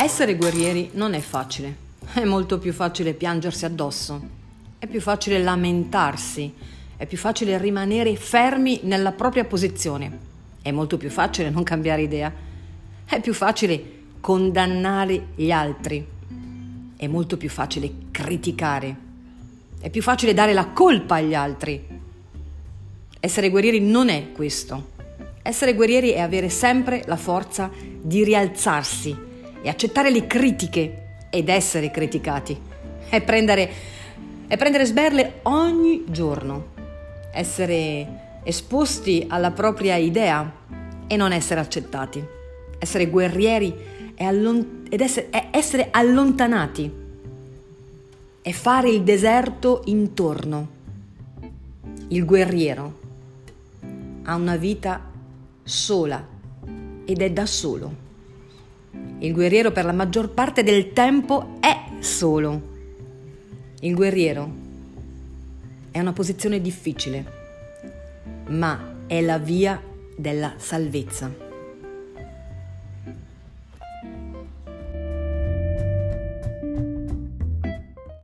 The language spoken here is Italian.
Essere guerrieri non è facile, è molto più facile piangersi addosso, è più facile lamentarsi, è più facile rimanere fermi nella propria posizione, è molto più facile non cambiare idea, è più facile condannare gli altri, è molto più facile criticare, è più facile dare la colpa agli altri. Essere guerrieri non è questo. Essere guerrieri è avere sempre la forza di rialzarsi e accettare le critiche ed essere criticati. È prendere, è prendere sberle ogni giorno. Essere esposti alla propria idea e non essere accettati. Essere guerrieri allon- ed essere, essere allontanati. È fare il deserto intorno. Il guerriero ha una vita sola ed è da solo. Il guerriero per la maggior parte del tempo è solo. Il guerriero è una posizione difficile, ma è la via della salvezza.